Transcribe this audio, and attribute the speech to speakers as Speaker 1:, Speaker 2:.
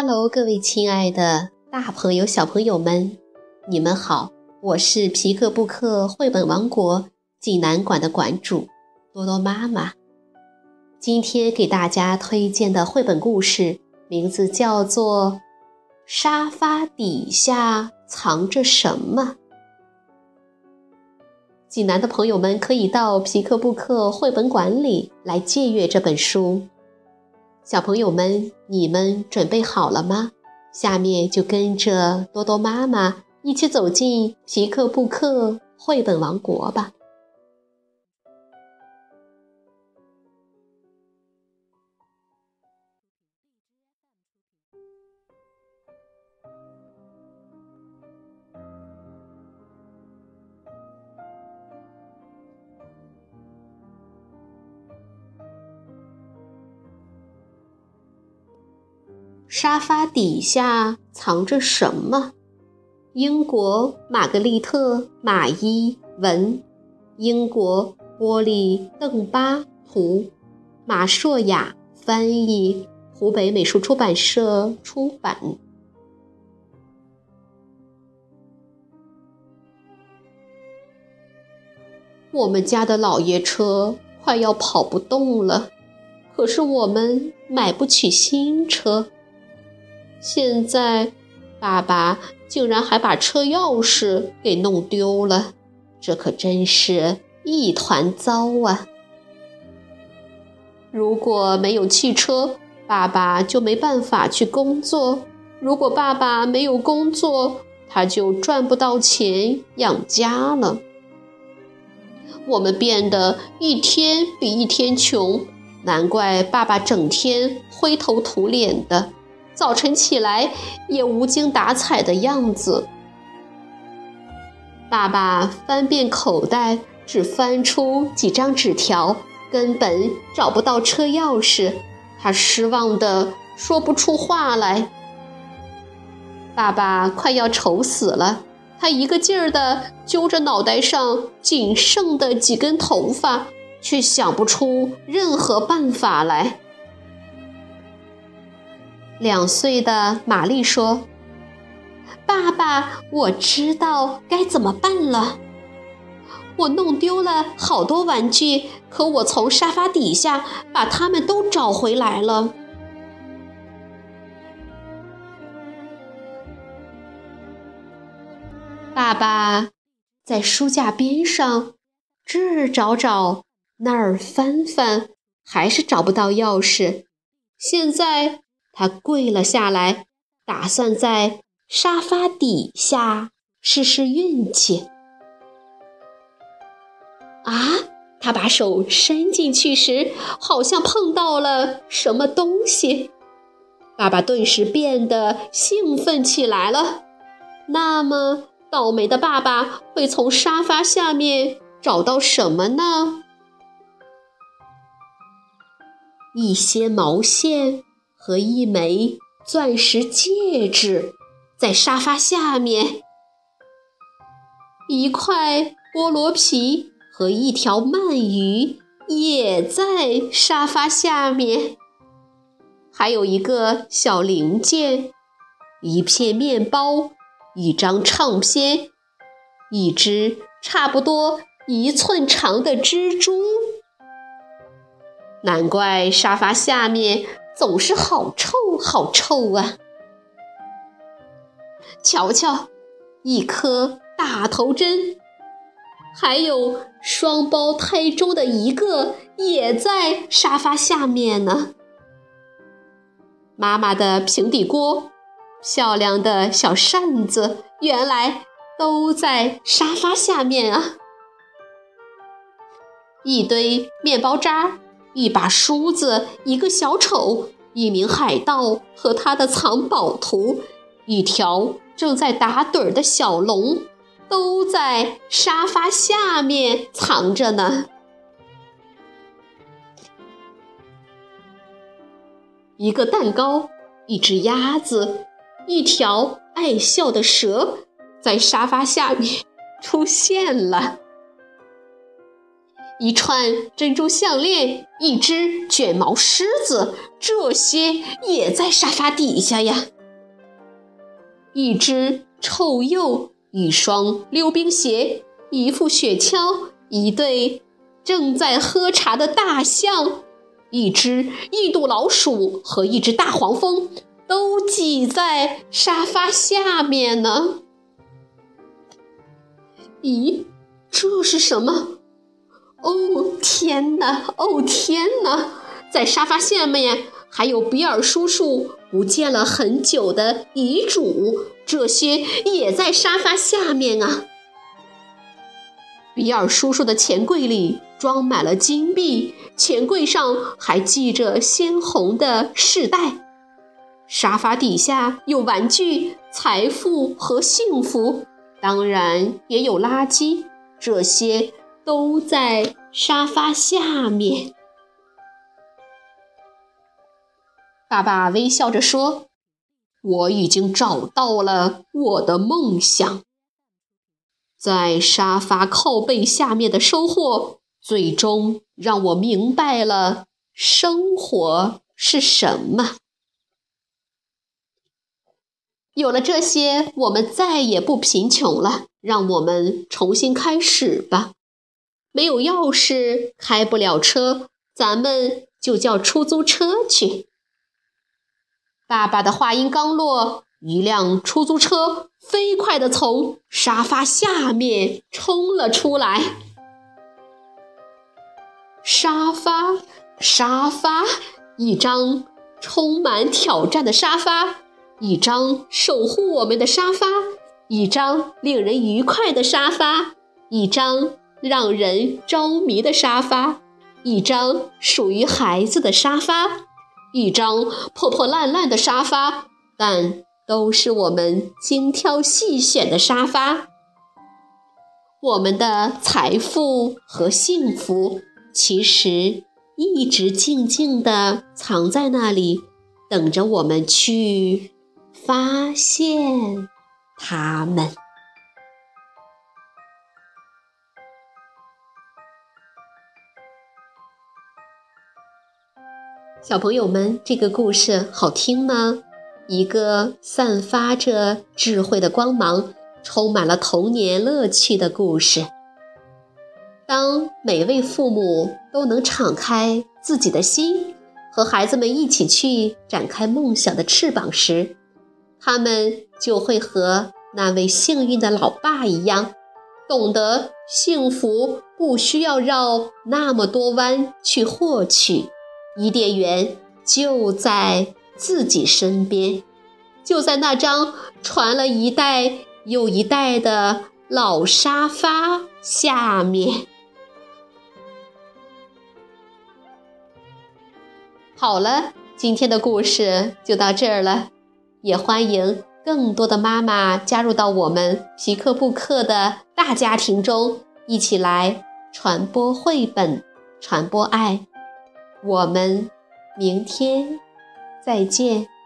Speaker 1: Hello，各位亲爱的大朋友、小朋友们，你们好！我是皮克布克绘本王国济南馆的馆主多多妈妈。今天给大家推荐的绘本故事名字叫做《沙发底下藏着什么》。济南的朋友们可以到皮克布克绘本馆里来借阅这本书。小朋友们，你们准备好了吗？下面就跟着多多妈妈一起走进皮克布克绘本王国吧。沙发底下藏着什么？英国玛格丽特·马伊文，英国波利·邓巴图，马硕雅翻译，湖北美术出版社出版。我们家的老爷车快要跑不动了，可是我们买不起新车。现在，爸爸竟然还把车钥匙给弄丢了，这可真是一团糟啊！如果没有汽车，爸爸就没办法去工作；如果爸爸没有工作，他就赚不到钱养家了。我们变得一天比一天穷，难怪爸爸整天灰头土脸的。早晨起来也无精打采的样子。爸爸翻遍口袋，只翻出几张纸条，根本找不到车钥匙。他失望的说不出话来。爸爸快要愁死了，他一个劲儿的揪着脑袋上仅剩的几根头发，却想不出任何办法来。两岁的玛丽说：“爸爸，我知道该怎么办了。我弄丢了好多玩具，可我从沙发底下把它们都找回来了。”爸爸在书架边上这儿找找，那儿翻翻，还是找不到钥匙。现在。他跪了下来，打算在沙发底下试试运气。啊！他把手伸进去时，好像碰到了什么东西。爸爸顿时变得兴奋起来了。那么，倒霉的爸爸会从沙发下面找到什么呢？一些毛线。和一枚钻石戒指在沙发下面，一块菠萝皮和一条鳗鱼也在沙发下面，还有一个小零件，一片面包，一张唱片，一只差不多一寸长的蜘蛛。难怪沙发下面。总是好臭，好臭啊！瞧瞧，一颗大头针，还有双胞胎中的一个也在沙发下面呢。妈妈的平底锅，漂亮的小扇子，原来都在沙发下面啊！一堆面包渣。一把梳子，一个小丑，一名海盗和他的藏宝图，一条正在打盹儿的小龙，都在沙发下面藏着呢。一个蛋糕，一只鸭子，一条爱笑的蛇，在沙发下面出现了。一串珍珠项链，一只卷毛狮子，这些也在沙发底下呀。一只臭鼬，一双溜冰鞋，一副雪橇，一对正在喝茶的大象，一只印度老鼠和一只大黄蜂，都挤在沙发下面呢。咦，这是什么？哦天哪！哦天哪！在沙发下面还有比尔叔叔不见了很久的遗嘱，这些也在沙发下面啊。比尔叔叔的钱柜里装满了金币，钱柜上还系着鲜红的饰带。沙发底下有玩具、财富和幸福，当然也有垃圾，这些都在沙发下面。爸爸微笑着说：“我已经找到了我的梦想。在沙发靠背下面的收获，最终让我明白了生活是什么。有了这些，我们再也不贫穷了。让我们重新开始吧。没有钥匙，开不了车，咱们就叫出租车去。”爸爸的话音刚落，一辆出租车飞快地从沙发下面冲了出来。沙发，沙发，一张充满挑战的沙发，一张守护我们的沙发，一张令人愉快的沙发，一张让人着迷的沙发，一张属于孩子的沙发。一张破破烂烂的沙发，但都是我们精挑细选的沙发。我们的财富和幸福，其实一直静静地藏在那里，等着我们去发现它们。小朋友们，这个故事好听吗？一个散发着智慧的光芒、充满了童年乐趣的故事。当每位父母都能敞开自己的心，和孩子们一起去展开梦想的翅膀时，他们就会和那位幸运的老爸一样，懂得幸福不需要绕那么多弯去获取。伊甸园就在自己身边，就在那张传了一代又一代的老沙发下面。好了，今天的故事就到这儿了，也欢迎更多的妈妈加入到我们皮克布克的大家庭中，一起来传播绘本，传播爱。我们明天再见。